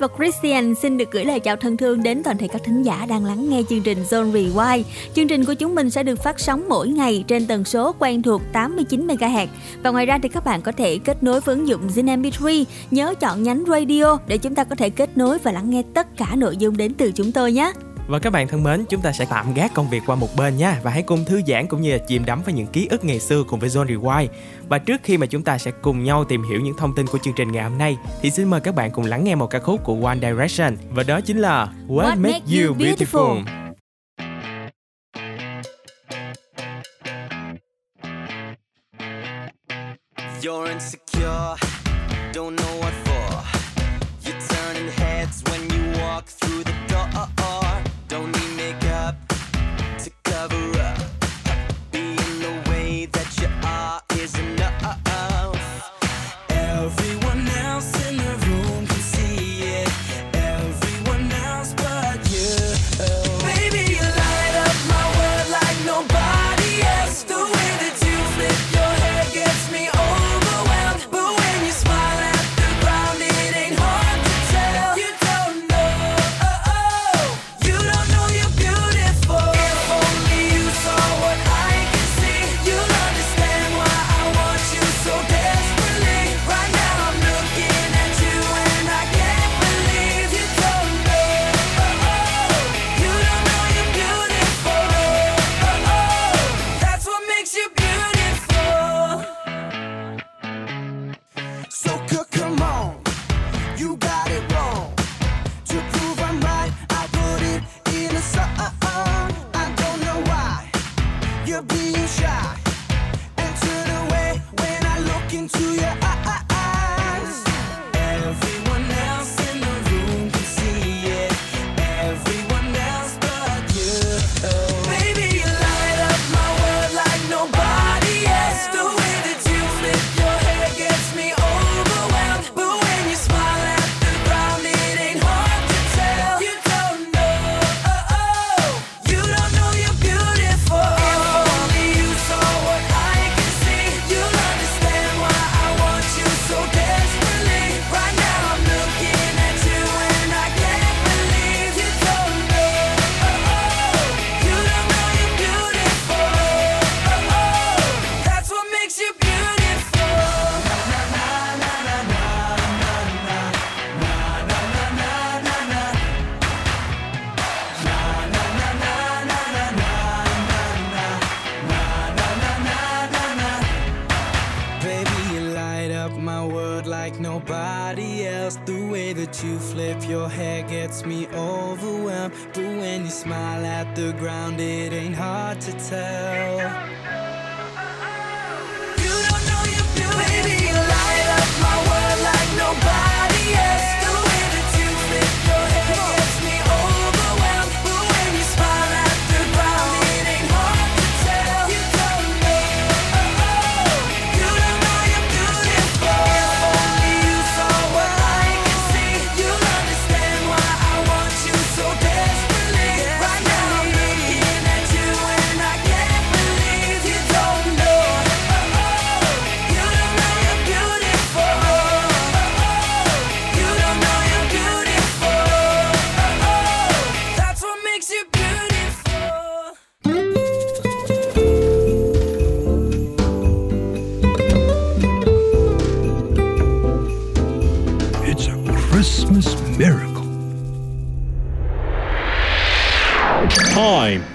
Và Christian xin được gửi lời chào thân thương đến toàn thể các thính giả đang lắng nghe chương trình Zone Rewind. Chương trình của chúng mình sẽ được phát sóng mỗi ngày trên tần số quen thuộc 89 MHz. Và ngoài ra thì các bạn có thể kết nối với ứng dụng Zin MP3, nhớ chọn nhánh radio để chúng ta có thể kết nối và lắng nghe tất cả nội dung đến từ chúng tôi nhé. Và các bạn thân mến, chúng ta sẽ tạm gác công việc qua một bên nha và hãy cùng thư giãn cũng như là chìm đắm vào những ký ức ngày xưa cùng với Zone Rewind. Và trước khi mà chúng ta sẽ cùng nhau tìm hiểu những thông tin của chương trình ngày hôm nay thì xin mời các bạn cùng lắng nghe một ca khúc của One Direction và đó chính là What, What Make You Beautiful. beautiful. You're insecure, don't know what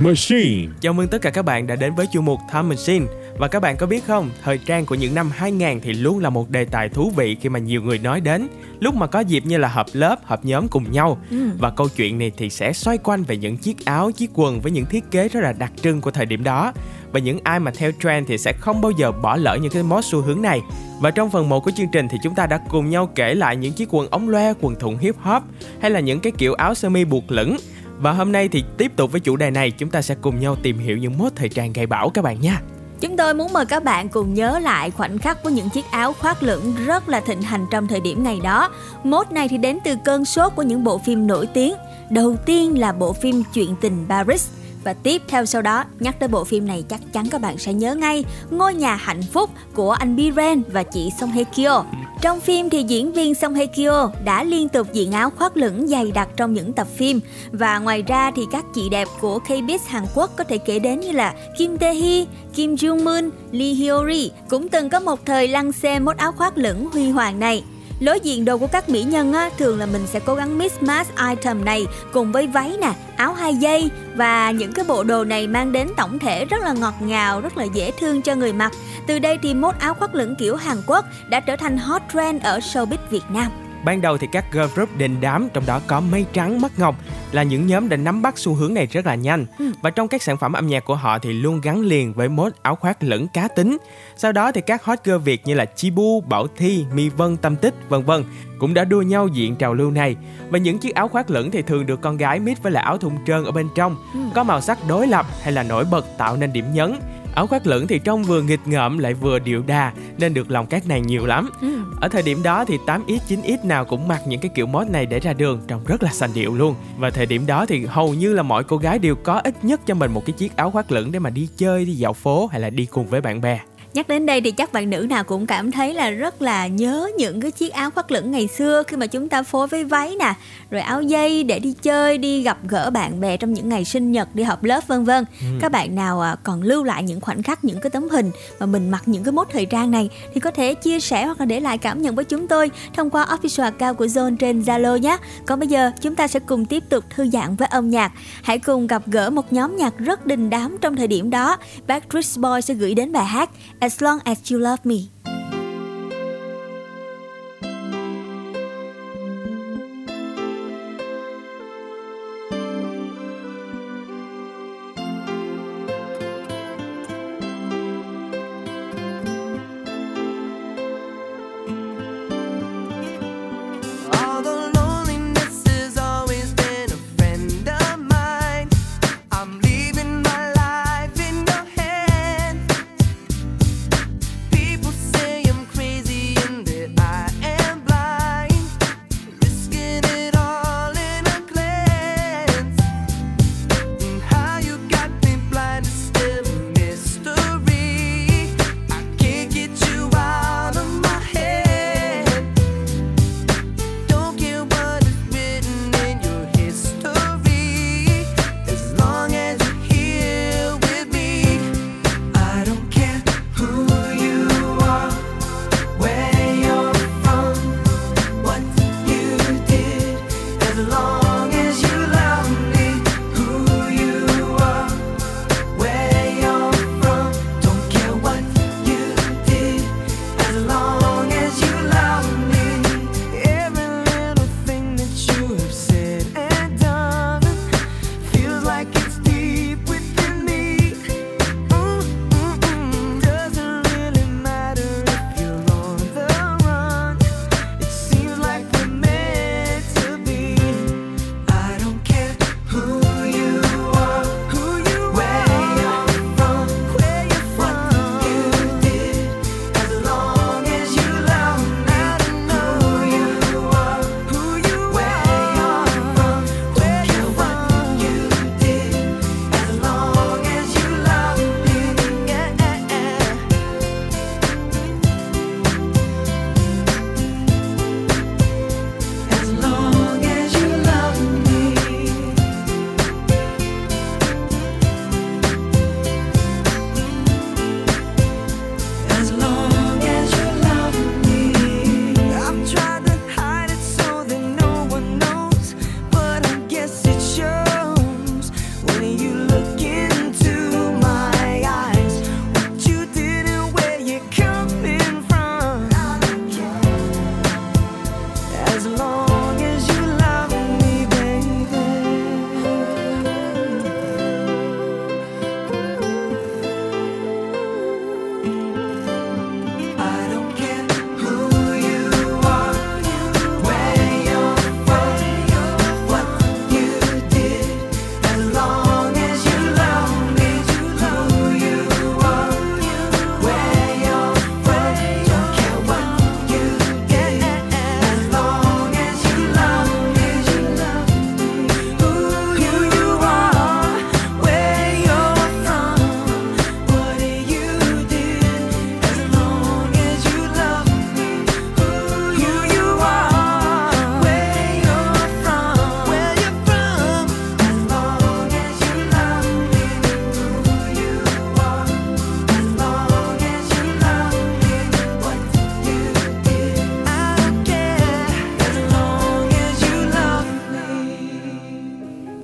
Machine. Chào mừng tất cả các bạn đã đến với chuyên mục Time Machine. Và các bạn có biết không, thời trang của những năm 2000 thì luôn là một đề tài thú vị khi mà nhiều người nói đến. Lúc mà có dịp như là họp lớp, họp nhóm cùng nhau. Ừ. Và câu chuyện này thì sẽ xoay quanh về những chiếc áo, chiếc quần với những thiết kế rất là đặc trưng của thời điểm đó. Và những ai mà theo trend thì sẽ không bao giờ bỏ lỡ những cái mốt xu hướng này. Và trong phần 1 của chương trình thì chúng ta đã cùng nhau kể lại những chiếc quần ống loe, quần thụng hip hop hay là những cái kiểu áo sơ mi buộc lửng. Và hôm nay thì tiếp tục với chủ đề này, chúng ta sẽ cùng nhau tìm hiểu những mốt thời trang gây bão các bạn nha. Chúng tôi muốn mời các bạn cùng nhớ lại khoảnh khắc của những chiếc áo khoác lửng rất là thịnh hành trong thời điểm ngày đó. Mốt này thì đến từ cơn sốt của những bộ phim nổi tiếng. Đầu tiên là bộ phim Chuyện tình Paris. Và tiếp theo sau đó, nhắc tới bộ phim này chắc chắn các bạn sẽ nhớ ngay Ngôi nhà hạnh phúc của anh Biren và chị Song Hye Kyo. Trong phim thì diễn viên Song Hye Kyo đã liên tục diện áo khoác lửng dày đặc trong những tập phim và ngoài ra thì các chị đẹp của K-pop Hàn Quốc có thể kể đến như là Kim Tae Hee, Kim Jung Moon, Lee Hyori cũng từng có một thời lăn xê mốt áo khoác lửng huy hoàng này. Lối diện đồ của các mỹ nhân á, thường là mình sẽ cố gắng mix match item này cùng với váy nè, áo hai dây và những cái bộ đồ này mang đến tổng thể rất là ngọt ngào, rất là dễ thương cho người mặc. Từ đây thì mốt áo khoác lửng kiểu Hàn Quốc đã trở thành hot trend ở showbiz Việt Nam. Ban đầu thì các girl group đình đám trong đó có Mây Trắng, Mắt Ngọc là những nhóm đã nắm bắt xu hướng này rất là nhanh. Và trong các sản phẩm âm nhạc của họ thì luôn gắn liền với mốt áo khoác lẫn cá tính. Sau đó thì các hot girl Việt như là Chibu, Bảo Thi, Mi Vân, Tâm Tích vân vân cũng đã đua nhau diện trào lưu này. Và những chiếc áo khoác lửng thì thường được con gái mix với lại áo thun trơn ở bên trong. Có màu sắc đối lập hay là nổi bật tạo nên điểm nhấn áo khoác lửng thì trông vừa nghịch ngợm lại vừa điệu đà nên được lòng các nàng nhiều lắm. Ở thời điểm đó thì 8x 9x nào cũng mặc những cái kiểu mốt này để ra đường trông rất là sành điệu luôn. Và thời điểm đó thì hầu như là mọi cô gái đều có ít nhất cho mình một cái chiếc áo khoác lửng để mà đi chơi đi dạo phố hay là đi cùng với bạn bè Nhắc đến đây thì chắc bạn nữ nào cũng cảm thấy là rất là nhớ những cái chiếc áo khoác lửng ngày xưa khi mà chúng ta phối với váy nè, rồi áo dây để đi chơi, đi gặp gỡ bạn bè trong những ngày sinh nhật, đi họp lớp vân vân. Các bạn nào à, còn lưu lại những khoảnh khắc, những cái tấm hình mà mình mặc những cái mốt thời trang này thì có thể chia sẻ hoặc là để lại cảm nhận với chúng tôi thông qua official account của Zone trên Zalo nhé. Còn bây giờ chúng ta sẽ cùng tiếp tục thư giãn với âm nhạc. Hãy cùng gặp gỡ một nhóm nhạc rất đình đám trong thời điểm đó. Backstreet Boys sẽ gửi đến bài hát As Long As You Love Me.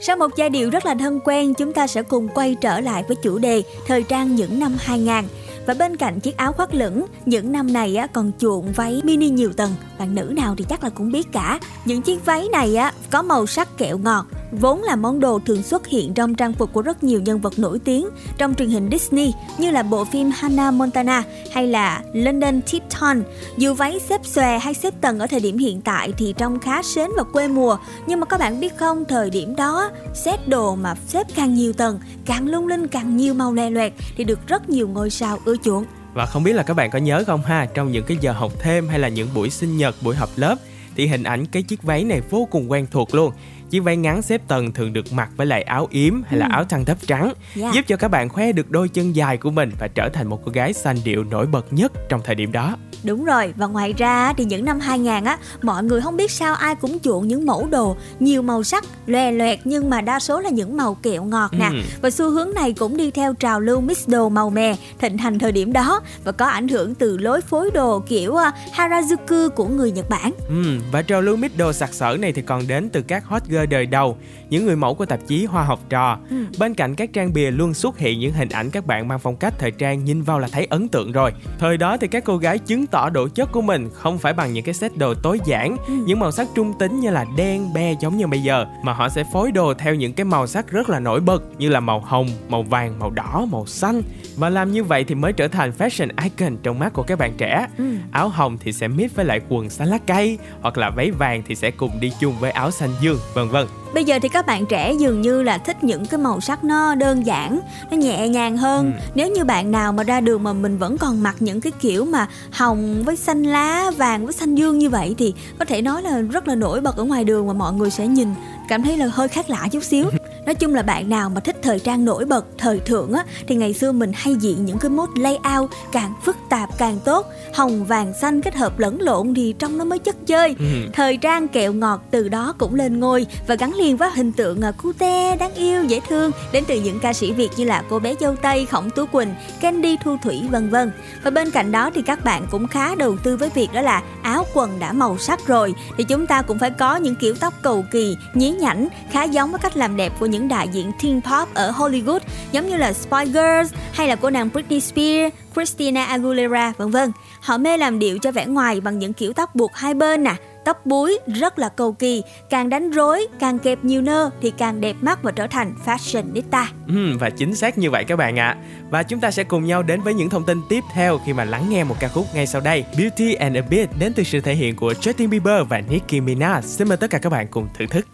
Sau một giai điệu rất là thân quen, chúng ta sẽ cùng quay trở lại với chủ đề thời trang những năm 2000. Và bên cạnh chiếc áo khoác lửng, những năm này á, còn chuộng váy mini nhiều tầng. Bạn nữ nào thì chắc là cũng biết cả. Những chiếc váy này á, có màu sắc kẹo ngọt, vốn là món đồ thường xuất hiện trong trang phục của rất nhiều nhân vật nổi tiếng trong truyền hình Disney như là bộ phim Hannah Montana hay là London Tipton. Dù váy xếp xòe hay xếp tầng ở thời điểm hiện tại thì trông khá sến và quê mùa, nhưng mà các bạn biết không, thời điểm đó xếp đồ mà xếp càng nhiều tầng, càng lung linh càng nhiều màu lè loẹt thì được rất nhiều ngôi sao ưa chuộng. Và không biết là các bạn có nhớ không ha, trong những cái giờ học thêm hay là những buổi sinh nhật, buổi họp lớp thì hình ảnh cái chiếc váy này vô cùng quen thuộc luôn. Chiếc váy ngắn xếp tầng thường được mặc với lại áo yếm hay là áo thăng thấp trắng, Yeah. giúp cho các bạn khoe được đôi chân dài của mình và trở thành một cô gái xanh điệu nổi bật nhất trong thời điểm đó. Đúng rồi, và ngoài ra thì những năm 2000 á, mọi người không biết sao ai cũng chuộng những mẫu đồ nhiều màu sắc, lòe loẹt nhưng mà đa số là những màu kẹo ngọt nè. Ừ. Và xu hướng này cũng đi theo trào lưu mix đồ màu mè thịnh hành thời điểm đó và có ảnh hưởng từ lối phối đồ kiểu uh, Harajuku của người Nhật Bản. Ừm, và trào lưu mid đồ sặc sỡ này thì còn đến từ các hot girl đời đầu, những người mẫu của tạp chí Hoa học trò. Bên cạnh các trang bìa luôn xuất hiện những hình ảnh các bạn mang phong cách thời trang nhìn vào là thấy ấn tượng rồi. Thời đó thì các cô gái chứng tỏ độ chất của mình không phải bằng những cái set đồ tối giản, những màu sắc trung tính như là đen, be giống như bây giờ, mà họ sẽ phối đồ theo những cái màu sắc rất là nổi bật như là màu hồng, màu vàng, màu đỏ, màu xanh. Và làm như vậy thì mới trở thành fashion icon trong mắt của các bạn trẻ. Áo hồng thì sẽ mix với lại quần xanh lá cây, hoặc là váy vàng thì sẽ cùng đi chung với áo xanh dương, vân vân. Bây giờ thì các bạn trẻ dường như là thích những cái màu sắc nó đơn giản, nó nhẹ nhàng hơn. Nếu như bạn nào mà ra đường mà mình vẫn còn mặc những cái kiểu mà hồng với xanh lá, vàng với xanh dương như vậy thì có thể nói là rất là nổi bật ở ngoài đường mà mọi người sẽ nhìn cảm thấy là hơi khác lạ chút xíu. Nói chung là bạn nào mà thích thời trang nổi bật, thời thượng á thì ngày xưa mình hay diện những cái mốt layout càng phức tạp càng tốt, hồng vàng xanh kết hợp lẫn lộn thì trông nó mới chất chơi. Ừ. Thời trang kẹo ngọt từ đó cũng lên ngôi và gắn liền với hình tượng à, cute, đáng yêu, dễ thương đến từ những ca sĩ Việt như là cô bé dâu tây, Khổng Tú Quỳnh, Candy Thu Thủy vân vân. Và bên cạnh đó thì các bạn cũng khá đầu tư với việc đó là áo quần đã màu sắc rồi thì chúng ta cũng phải có những kiểu tóc cầu kỳ, nhí nhảnh, khá giống với cách làm đẹp của những những đại diện teen pop ở Hollywood giống như là Spice Girls hay là cô nàng Britney Spears, Christina Aguilera vân vân. Họ mê làm điệu cho vẻ ngoài bằng những kiểu tóc buộc hai bên nè, tóc búi rất là cầu kỳ, càng đánh rối, càng kẹp nhiều nơ thì càng đẹp mắt và trở thành fashionista. Ừ, và chính xác như vậy các bạn ạ. Và chúng ta sẽ cùng nhau đến với những thông tin tiếp theo khi mà lắng nghe một ca khúc ngay sau đây. Beauty and a Beat đến từ sự thể hiện của Justin Bieber và Nicki Minaj. Xin mời tất cả các bạn cùng thưởng thức.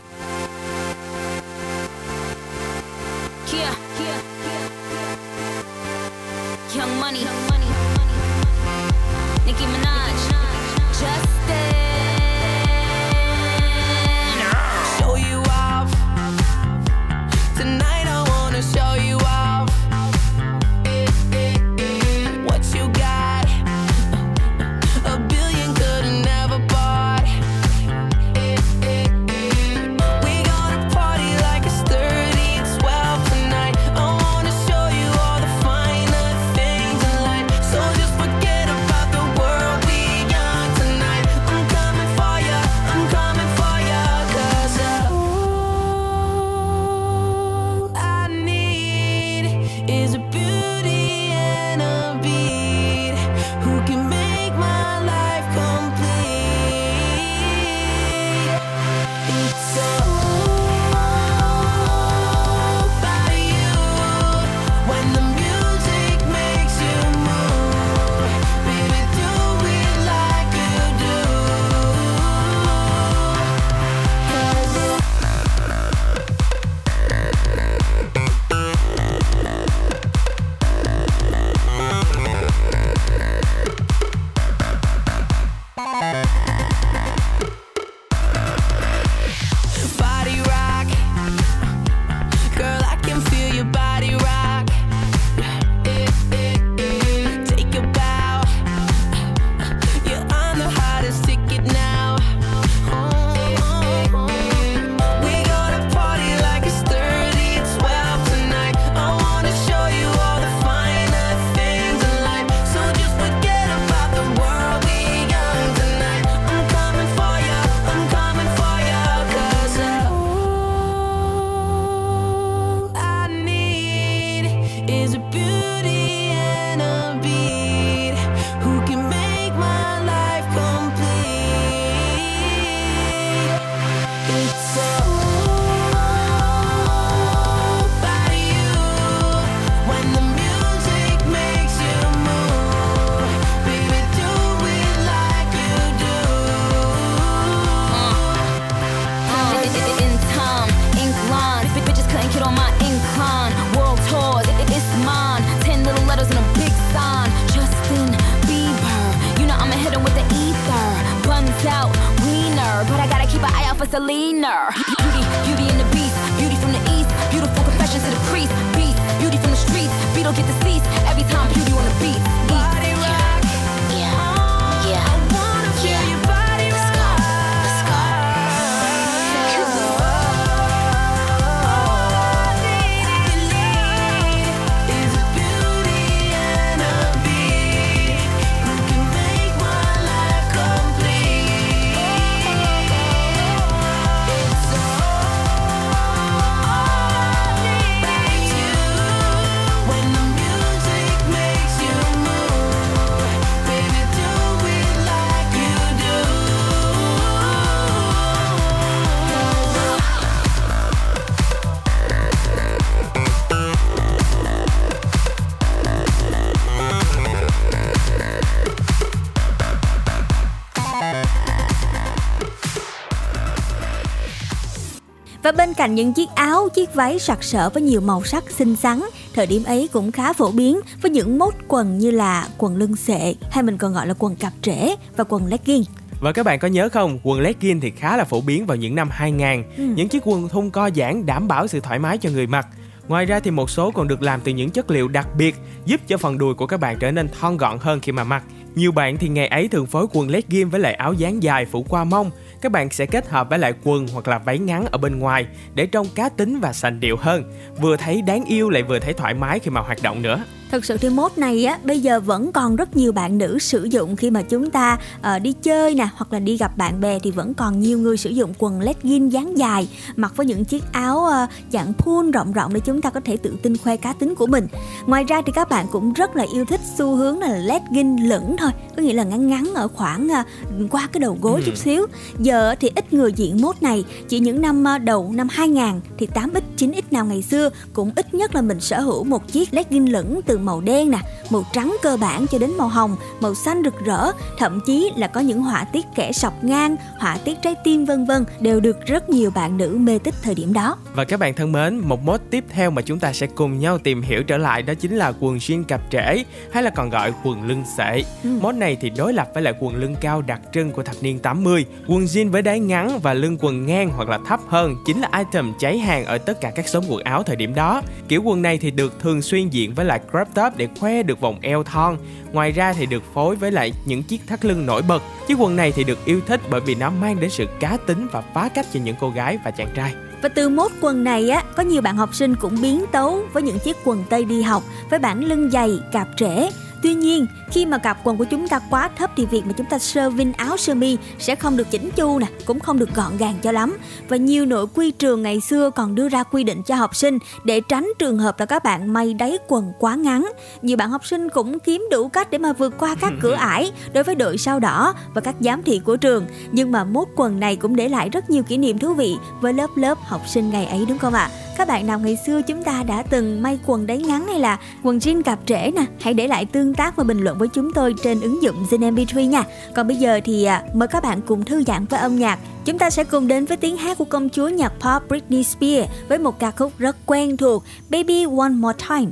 Cạnh những chiếc áo, chiếc váy sặc sỡ với nhiều màu sắc xinh xắn, thời điểm ấy cũng khá phổ biến với những mốt quần như là quần lưng xệ hay mình còn gọi là quần cạp trễ và quần legging. Và các bạn có nhớ không, quần legging thì khá là phổ biến vào những năm 2000. Những chiếc quần thun co giãn đảm bảo sự thoải mái cho người mặc. Ngoài ra thì một số còn được làm từ những chất liệu đặc biệt giúp cho phần đùi của các bạn trở nên thon gọn hơn khi mà mặc. Nhiều bạn thì ngày ấy thường phối quần legging với lại áo dáng dài phủ qua mông. Các bạn sẽ kết hợp với lại quần hoặc là váy ngắn ở bên ngoài để trông cá tính và sành điệu hơn. Vừa thấy đáng yêu lại vừa thấy thoải mái khi mà hoạt động nữa. Thực sự thì mốt này á bây giờ vẫn còn rất nhiều bạn nữ sử dụng khi mà chúng ta ờ, đi chơi nè hoặc là đi gặp bạn bè thì vẫn còn nhiều người sử dụng quần legging dáng dài mặc với những chiếc áo ờ, dạng pull rộng rộng để chúng ta có thể tự tin khoe cá tính của mình. Ngoài ra thì các bạn cũng rất là yêu thích xu hướng là legging lửng thôi, có nghĩa là ngắn ngắn ở khoảng ờ, qua cái đầu gối chút xíu. Giờ thì ít người diện mốt này, chỉ những năm ờ, đầu năm 2000 thì 8x 9x nào ngày xưa cũng ít nhất là mình sở hữu một chiếc legging lửng từ màu đen nè, màu trắng cơ bản cho đến màu hồng, màu xanh rực rỡ, thậm chí là có những họa tiết kẻ sọc ngang, họa tiết trái tim vân vân đều được rất nhiều bạn nữ mê tích thời điểm đó. Và các bạn thân mến, một mốt tiếp theo mà chúng ta sẽ cùng nhau tìm hiểu trở lại đó chính là quần jean cạp trễ hay là còn gọi quần lưng xệ. Mốt này thì đối lập với lại quần lưng cao đặc trưng của thập niên 80. Quần jean với đáy ngắn và lưng quần ngang hoặc là thấp hơn chính là item cháy hàng ở tất cả các shop quần áo thời điểm đó. Kiểu quần này thì được thường xuyên diện với lại crop top để khoe được vòng eo thon. Ngoài ra thì được phối với lại những chiếc thắt lưng nổi bật. Chiếc quần này thì được yêu thích bởi vì nó mang đến sự cá tính và phá cách cho những cô gái và chàng trai. Và từ mốt quần này á, có nhiều bạn học sinh cũng biến tấu với những chiếc quần tây đi học với bản lưng dày, cạp trễ. Tuy nhiên, khi mà cặp quần của chúng ta quá thấp thì việc mà chúng ta sơ vin áo sơ mi sẽ không được chỉnh chu nè, cũng không được gọn gàng cho lắm. Và nhiều nội quy trường ngày xưa còn đưa ra quy định cho học sinh để tránh trường hợp là các bạn may đáy quần quá ngắn. Nhiều bạn học sinh cũng kiếm đủ cách để mà vượt qua các cửa ải đối với đội sao đỏ và các giám thị của trường. Nhưng mà mốt quần này cũng để lại rất nhiều kỷ niệm thú vị với lớp lớp học sinh ngày ấy đúng không ạ? Các bạn nào ngày xưa chúng ta đã từng may quần đáy ngắn hay là quần jean cạp trễ nè, hãy để lại tương tác và bình luận với chúng tôi trên ứng dụng Zin MP3 nha. Còn bây giờ thì à, mời các bạn cùng thư giãn với âm nhạc. Chúng ta sẽ cùng đến với tiếng hát của công chúa nhạc pop Britney Spears với một ca khúc rất quen thuộc, Baby One More Time.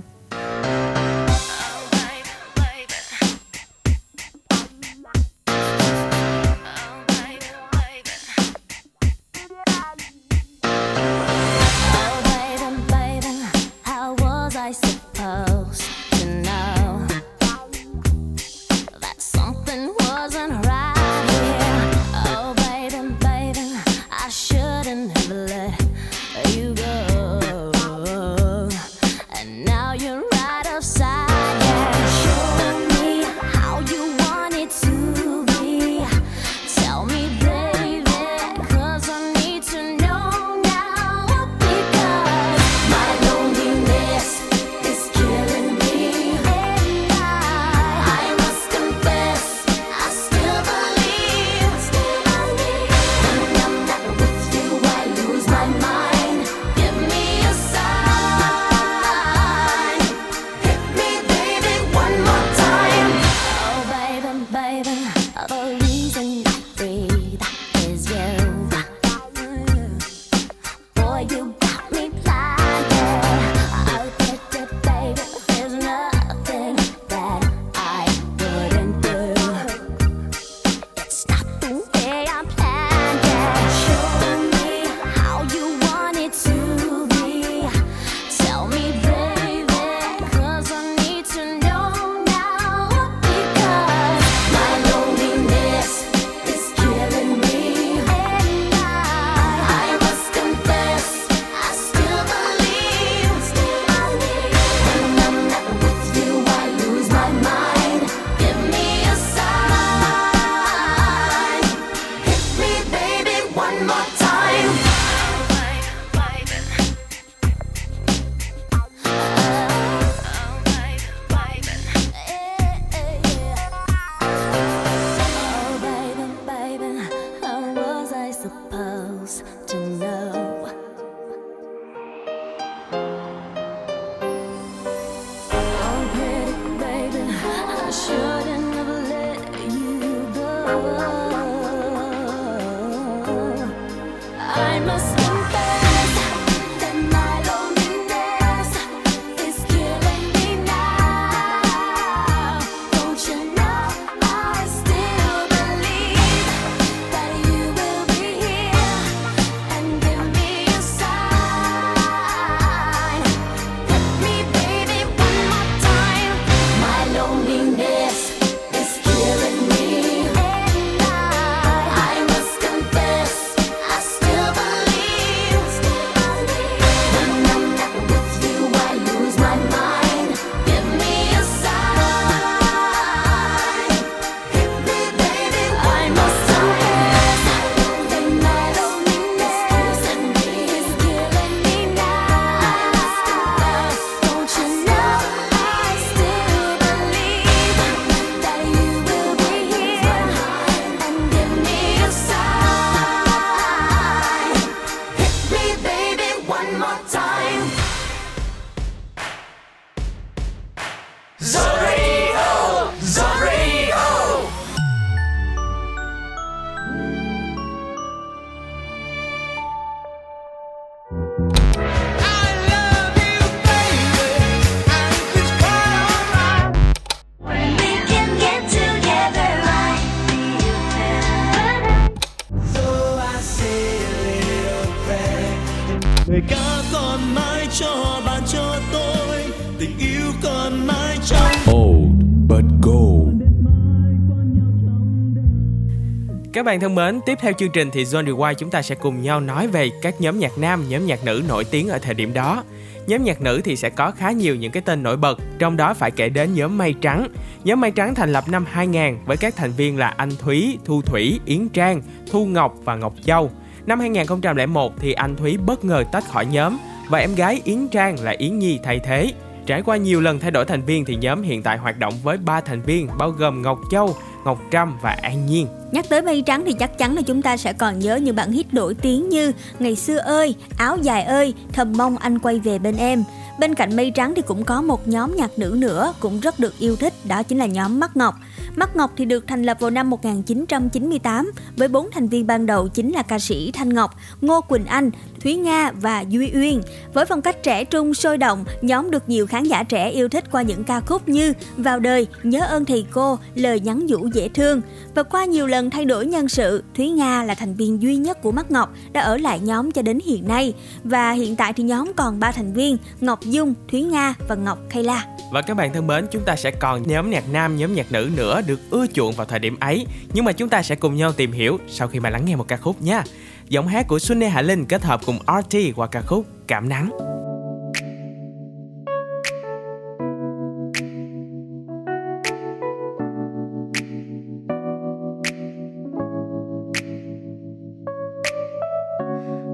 Các bạn thân mến, tiếp theo chương trình thì Zone Rewind chúng ta sẽ cùng nhau nói về các nhóm nhạc nam, nhóm nhạc nữ nổi tiếng ở thời điểm đó. Nhóm nhạc nữ thì sẽ có khá nhiều những cái tên nổi bật, trong đó phải kể đến nhóm Mây Trắng. Nhóm Mây Trắng thành lập năm 2000 với các thành viên là Anh Thúy, Thu Thủy, Yến Trang, Thu Ngọc và Ngọc Châu. Năm 2001 thì Anh Thúy bất ngờ tách khỏi nhóm và em gái Yến Trang là Yến Nhi thay thế. Trải qua nhiều lần thay đổi thành viên thì nhóm hiện tại hoạt động với 3 thành viên bao gồm Ngọc Châu, Ngọc Trâm và An Nhiên. Nhắc tới mây trắng thì chắc chắn là chúng ta sẽ còn nhớ những bản hit nổi tiếng như Ngày xưa ơi, Áo dài ơi, Thầm mong anh quay về bên em. Bên cạnh mây trắng thì cũng có một nhóm nhạc nữ nữa cũng rất được yêu thích, đó chính là nhóm Mắt Ngọc. Mắt Ngọc thì được thành lập vào năm 1998 với bốn thành viên ban đầu chính là ca sĩ Thanh Ngọc, Ngô Quỳnh Anh, Thúy Nga và Duy Uyên. Với phong cách trẻ trung sôi động, nhóm được nhiều khán giả trẻ yêu thích qua những ca khúc như Vào đời, Nhớ ơn thầy cô, Lời nhắn nhủ dễ thương. Và qua nhiều lần thay đổi nhân sự, Thúy Nga là thành viên duy nhất của Mắt Ngọc đã ở lại nhóm cho đến hiện nay. Và hiện tại thì nhóm còn 3 thành viên Ngọc Dung, Thúy Nga và Ngọc Kayla. Và các bạn thân mến, chúng ta sẽ còn nhóm nhạc nam, nhóm nhạc nữ nữa được ưa chuộng vào thời điểm ấy. Nhưng mà chúng ta sẽ cùng nhau tìm hiểu sau khi mà lắng nghe một ca khúc nha. Giọng hát của Sunny Hạ Linh kết hợp cùng RT qua ca khúc Cảm Nắng.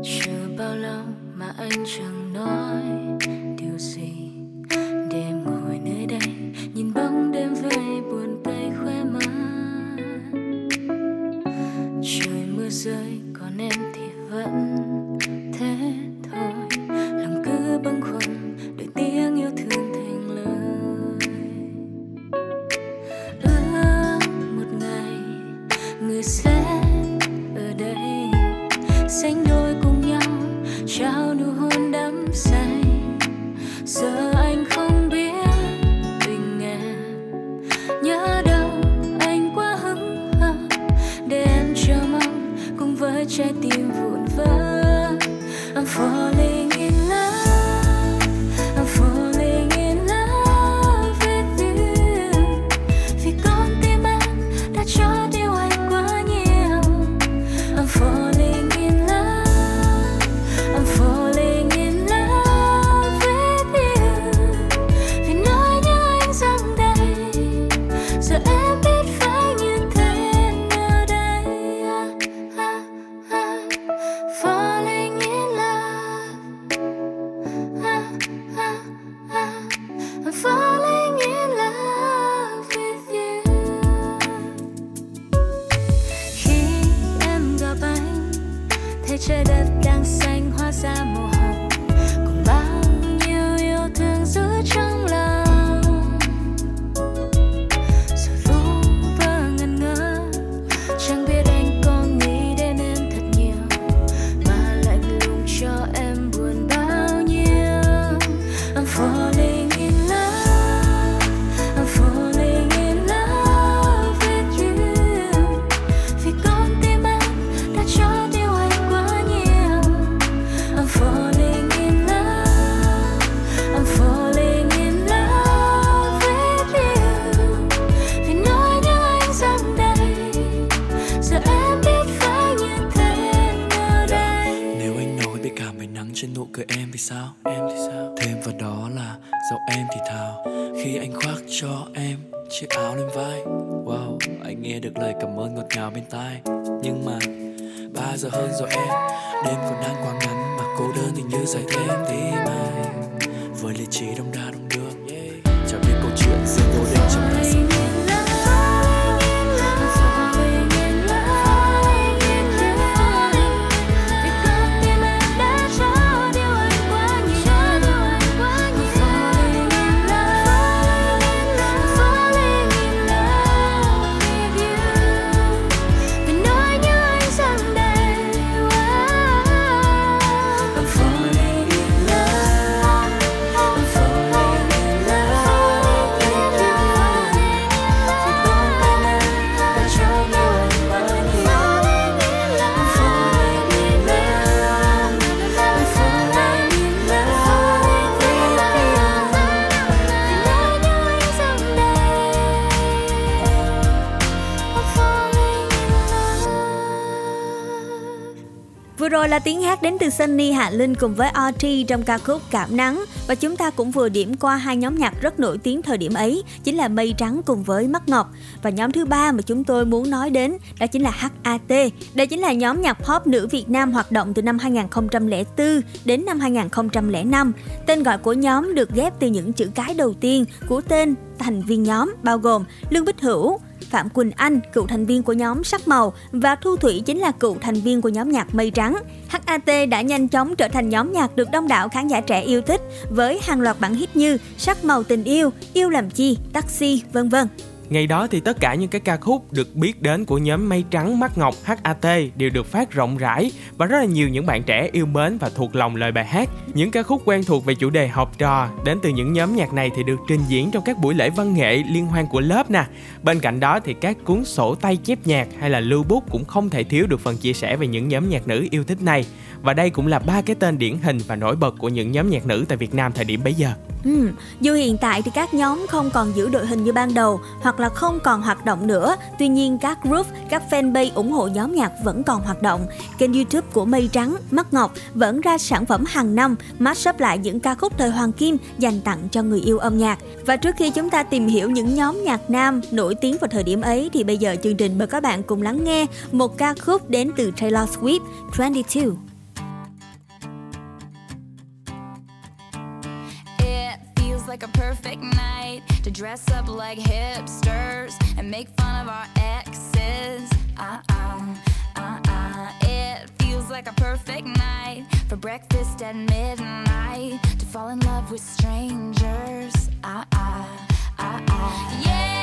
Chưa bao lâu mà anh chẳng khác đến từ Sunny Hạ Linh cùng với RT trong ca khúc Cảm Nắng và chúng ta cũng vừa điểm qua hai nhóm nhạc rất nổi tiếng thời điểm ấy chính là Mây Trắng cùng với Mắt Ngọc và nhóm thứ ba mà chúng tôi muốn nói đến đó chính là HAT. Đây chính là nhóm nhạc pop nữ Việt Nam hoạt động từ năm 2004 đến năm 2005. Tên gọi của nhóm được ghép từ những chữ cái đầu tiên của tên thành viên nhóm bao gồm Lương Bích Hữu, Phạm Quỳnh Anh, cựu thành viên của nhóm Sắc Màu và Thu Thủy chính là cựu thành viên của nhóm nhạc Mây Trắng. HAT đã nhanh chóng trở thành nhóm nhạc được đông đảo khán giả trẻ yêu thích với hàng loạt bản hit như Sắc Màu Tình Yêu, Yêu Làm Chi, Taxi, vân vân. Ngày đó thì tất cả những cái ca khúc được biết đến của nhóm Mây Trắng, Mắt Ngọc HAT đều được phát rộng rãi và rất là nhiều những bạn trẻ yêu mến và thuộc lòng lời bài hát. Những ca khúc quen thuộc về chủ đề học trò đến từ những nhóm nhạc này thì được trình diễn trong các buổi lễ văn nghệ liên hoan của lớp nè. Bên cạnh đó thì các cuốn sổ tay chép nhạc hay là lưu bút cũng không thể thiếu được phần chia sẻ về những nhóm nhạc nữ yêu thích này. Và đây cũng là ba cái tên điển hình và nổi bật của những nhóm nhạc nữ tại Việt Nam thời điểm bấy giờ. Ừ, dù hiện tại thì các nhóm không còn giữ đội hình như ban đầu hoặc là không còn hoạt động nữa, tuy nhiên các group, các fanpage ủng hộ nhóm nhạc vẫn còn hoạt động. Kênh YouTube của Mây Trắng, Mắt Ngọc vẫn ra sản phẩm hàng năm, mashup lại những ca khúc thời Hoàng Kim dành tặng cho người yêu âm nhạc. Và trước khi chúng ta tìm hiểu những nhóm nhạc nam nổi tiếng vào thời điểm ấy thì bây giờ chương trình mời các bạn cùng lắng nghe một ca khúc đến từ Taylor Swift, 22. Like a perfect night to dress up like hipsters and make fun of our exes. Uh uh, uh uh. It feels like a perfect night for breakfast at midnight to fall in love with strangers. Uh uh, uh uh. Yeah,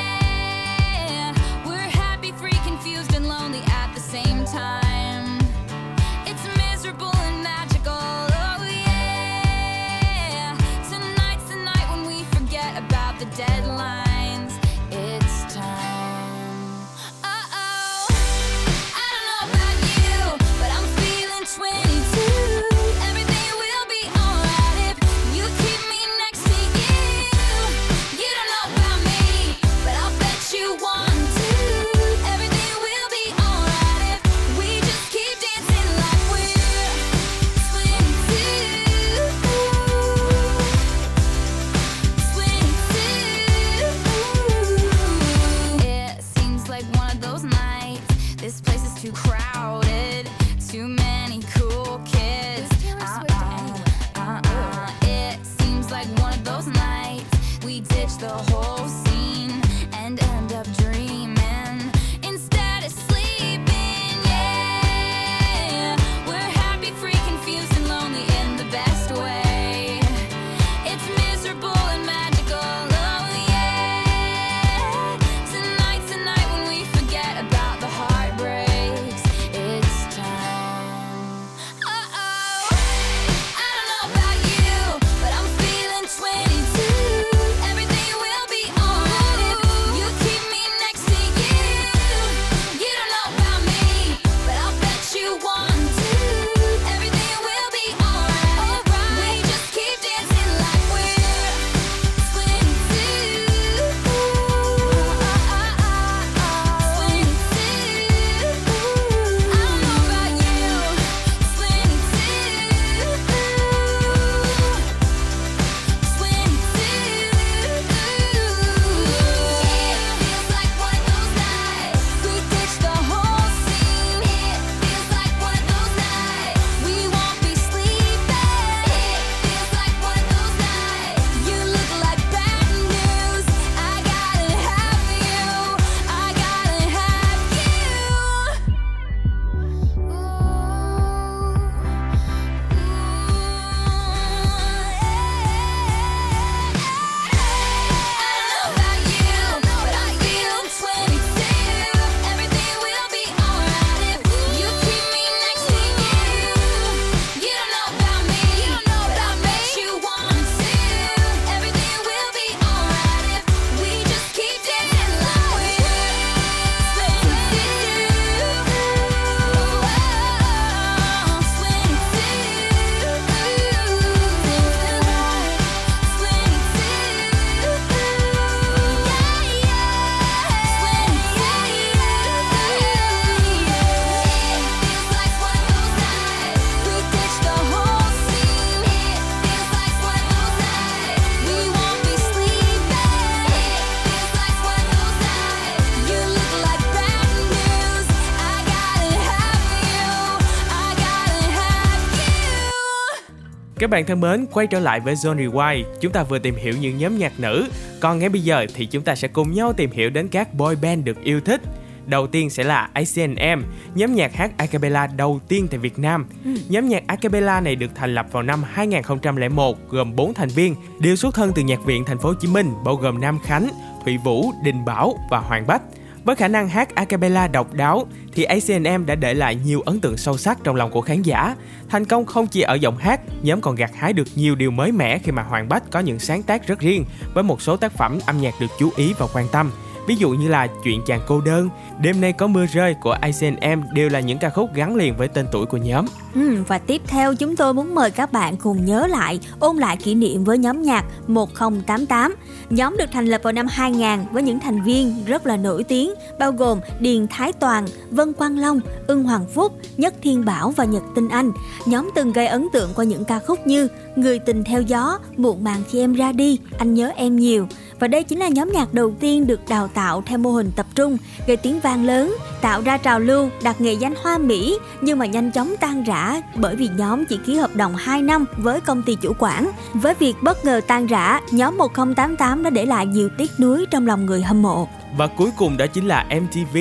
bạn thân mến, quay trở lại với Zone Rewind, chúng ta vừa tìm hiểu những nhóm nhạc nữ, còn ngay bây giờ thì chúng ta sẽ cùng nhau tìm hiểu đến các boy band được yêu thích. Đầu tiên sẽ là ICNM, nhóm nhạc hát a cappella đầu tiên tại Việt Nam. Nhóm nhạc a cappella này được thành lập vào năm 2001, gồm 4 thành viên, đều xuất thân từ nhạc viện Thành phố Hồ Chí Minh, bao gồm Nam Khánh, Thụy Vũ, Đình Bảo và Hoàng Bách. Với khả năng hát a cappella độc đáo thì ACNM đã để lại nhiều ấn tượng sâu sắc trong lòng của khán giả. Thành công không chỉ ở giọng hát, nhóm còn gặt hái được nhiều điều mới mẻ khi mà Hoàng Bách có những sáng tác rất riêng với một số tác phẩm âm nhạc được chú ý và quan tâm. Ví dụ như là Chuyện chàng cô đơn, Đêm nay có mưa rơi của ICNM đều là những ca khúc gắn liền với tên tuổi của nhóm. Ừ, và tiếp theo chúng tôi muốn mời các bạn cùng nhớ lại, ôn lại kỷ niệm với nhóm nhạc 1088. Nhóm được thành lập vào năm 2000 với những thành viên rất là nổi tiếng, bao gồm Điền Thái Toàn, Vân Quang Long, Ưng Hoàng Phúc, Nhất Thiên Bảo và Nhật Tinh Anh. Nhóm từng gây ấn tượng qua những ca khúc như Người tình theo gió, Muộn màng khi em ra đi, Anh nhớ em nhiều. Và đây chính là nhóm nhạc đầu tiên được đào tạo theo mô hình tập trung, gây tiếng vang lớn, tạo ra trào lưu, đặt nghệ danh hoa Mỹ nhưng mà nhanh chóng tan rã bởi vì nhóm chỉ ký hợp đồng 2 năm với công ty chủ quản. Với việc bất ngờ tan rã, nhóm 1088 đã để lại nhiều tiếc nuối trong lòng người hâm mộ. Và cuối cùng đó chính là MTV,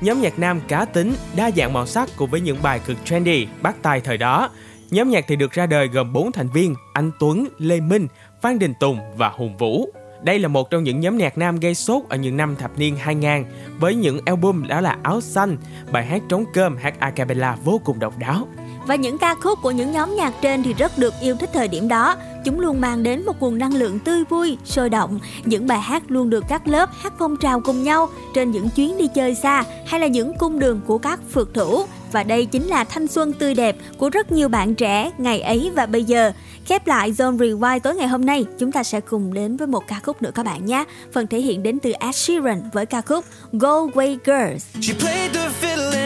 nhóm nhạc nam cá tính, đa dạng màu sắc cùng với những bài cực trendy, bắt tai thời đó. Nhóm nhạc thì được ra đời gồm 4 thành viên, Anh Tuấn, Lê Minh, Phan Đình Tùng và Hùng Vũ. Đây là một trong những nhóm nhạc nam gây sốt ở những năm thập niên 2000 với những album đó là Áo Xanh, bài hát trống cơm hát a cappella vô cùng độc đáo. Và những ca khúc của những nhóm nhạc trên thì rất được yêu thích thời điểm đó. Chúng luôn mang đến một nguồn năng lượng tươi vui, sôi động. Những bài hát luôn được các lớp hát phong trào cùng nhau trên những chuyến đi chơi xa hay là những cung đường của các phượt thủ. Và đây chính là thanh xuân tươi đẹp của rất nhiều bạn trẻ ngày ấy và bây giờ. Khép lại Zone Rewind tối ngày hôm nay, chúng ta sẽ cùng đến với một ca khúc nữa các bạn nhé. Phần thể hiện đến từ Ed Sheeran với ca khúc Go Away Girls. She played the fiddle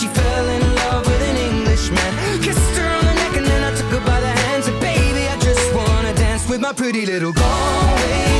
she fell in love with an Englishman. Kissed her on the neck and then I took her by the hands. And baby, I just wanna dance with my pretty little Galway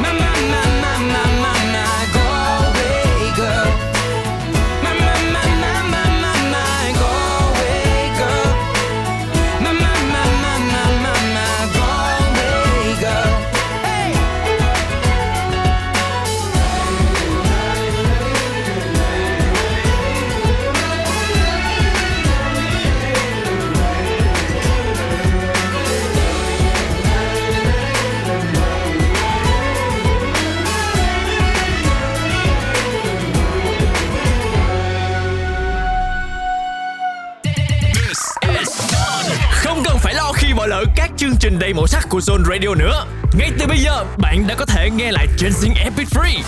My, my, my, my, my, my, my Galway girl. trình đầy màu sắc của Zone Radio nữa. Ngay từ bây giờ, bạn đã có thể nghe lại trên Zing Epic Free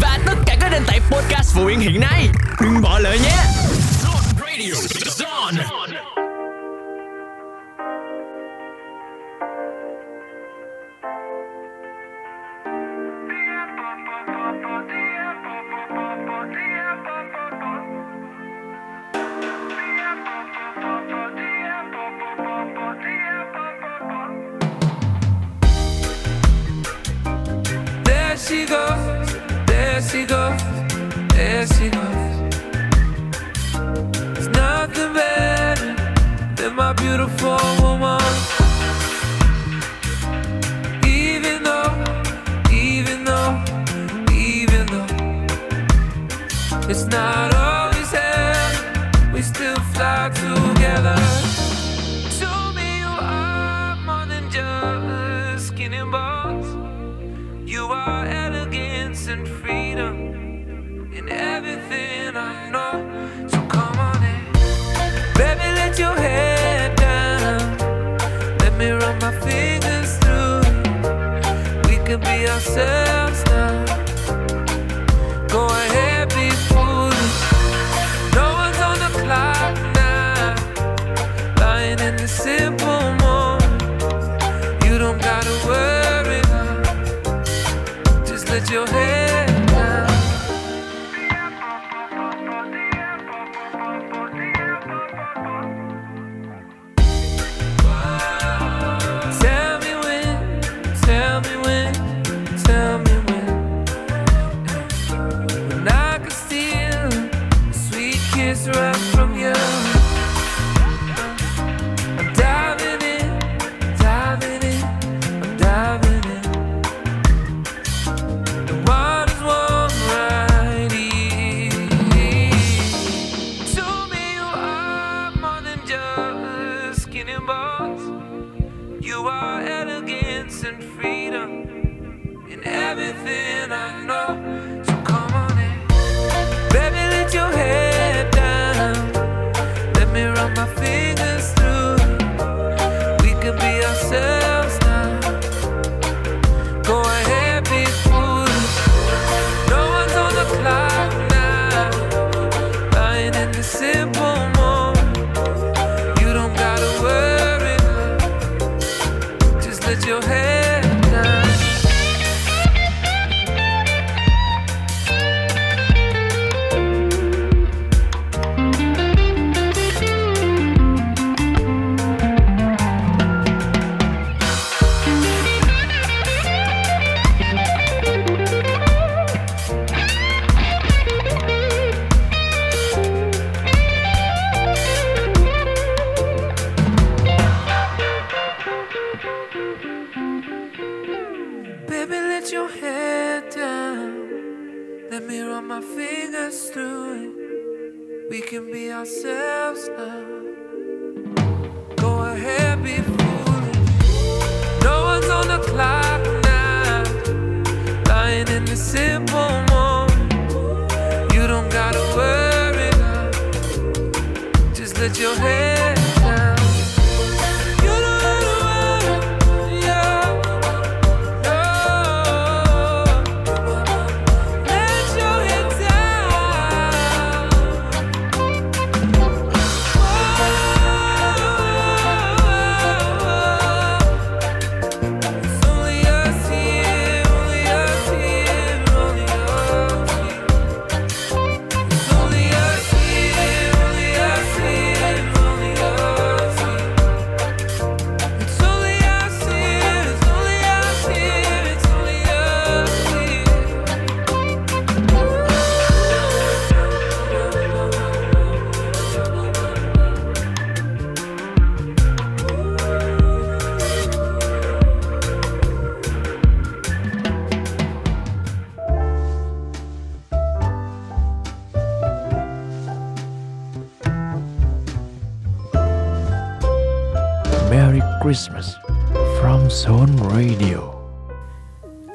và tất cả các nền tảng podcast phổ biến hiện nay. Đừng bỏ lỡ nhé! ourselves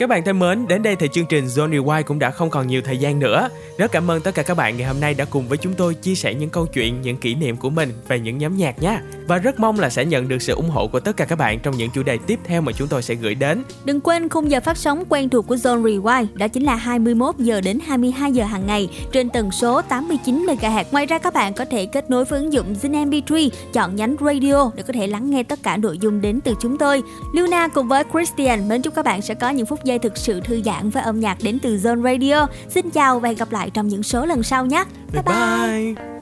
Các bạn thân mến, đến đây thì chương trình Johnny White cũng đã không còn nhiều thời gian nữa. Rất cảm ơn tất cả các bạn ngày hôm nay đã cùng với chúng tôi chia sẻ những câu chuyện, những kỷ niệm của mình về những nhóm nhạc nhé. Và rất mong là sẽ nhận được sự ủng hộ của tất cả các bạn trong những chủ đề tiếp theo mà chúng tôi sẽ gửi đến. Đừng quên khung giờ phát sóng quen thuộc của Zone Rewind đó chính là 21 giờ đến 22 giờ hàng ngày trên tần số 89 MHz. Ngoài ra các bạn có thể kết nối với ứng dụng Zin MP3, chọn nhánh radio để có thể lắng nghe tất cả nội dung đến từ chúng tôi. Luna cùng với Christian mến chúc các bạn sẽ có những phút giây thực sự thư giãn với âm nhạc đến từ Zone Radio. Xin chào và hẹn gặp lại trong những số lần sau nhé. Bye bye.